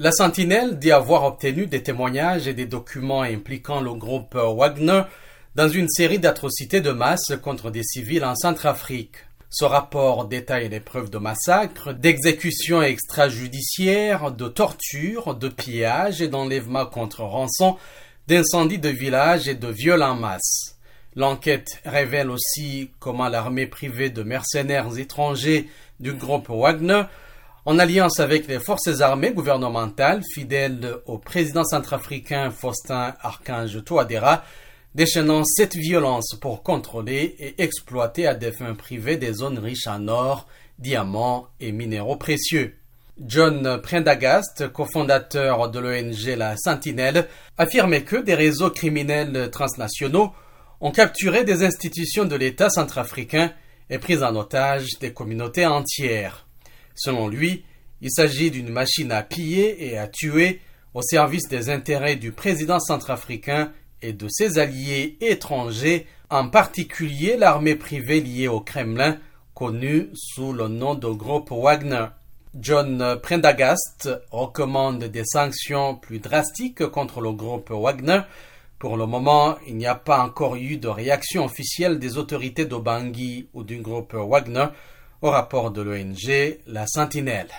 La Sentinelle dit avoir obtenu des témoignages et des documents impliquant le groupe Wagner dans une série d'atrocités de masse contre des civils en Centrafrique. Ce rapport détaille les preuves de massacres, d'exécutions extrajudiciaires, de tortures, de pillages et d'enlèvements contre rançon, d'incendies de villages et de viols en masse. L'enquête révèle aussi comment l'armée privée de mercenaires étrangers du groupe Wagner, en alliance avec les forces armées gouvernementales fidèles au président centrafricain Faustin Archange Touadéra, déchaînant cette violence pour contrôler et exploiter à des fins privées des zones riches en or, diamants et minéraux précieux. John Prendagast, cofondateur de l'ONG La Sentinelle, affirmait que des réseaux criminels transnationaux ont capturé des institutions de l'État centrafricain et pris en otage des communautés entières. Selon lui, il s'agit d'une machine à piller et à tuer au service des intérêts du président centrafricain et de ses alliés étrangers, en particulier l'armée privée liée au Kremlin, connue sous le nom de groupe Wagner. John Prendagast recommande des sanctions plus drastiques contre le groupe Wagner. Pour le moment, il n'y a pas encore eu de réaction officielle des autorités d'Obangui ou du groupe Wagner au rapport de l'ONG La Sentinelle.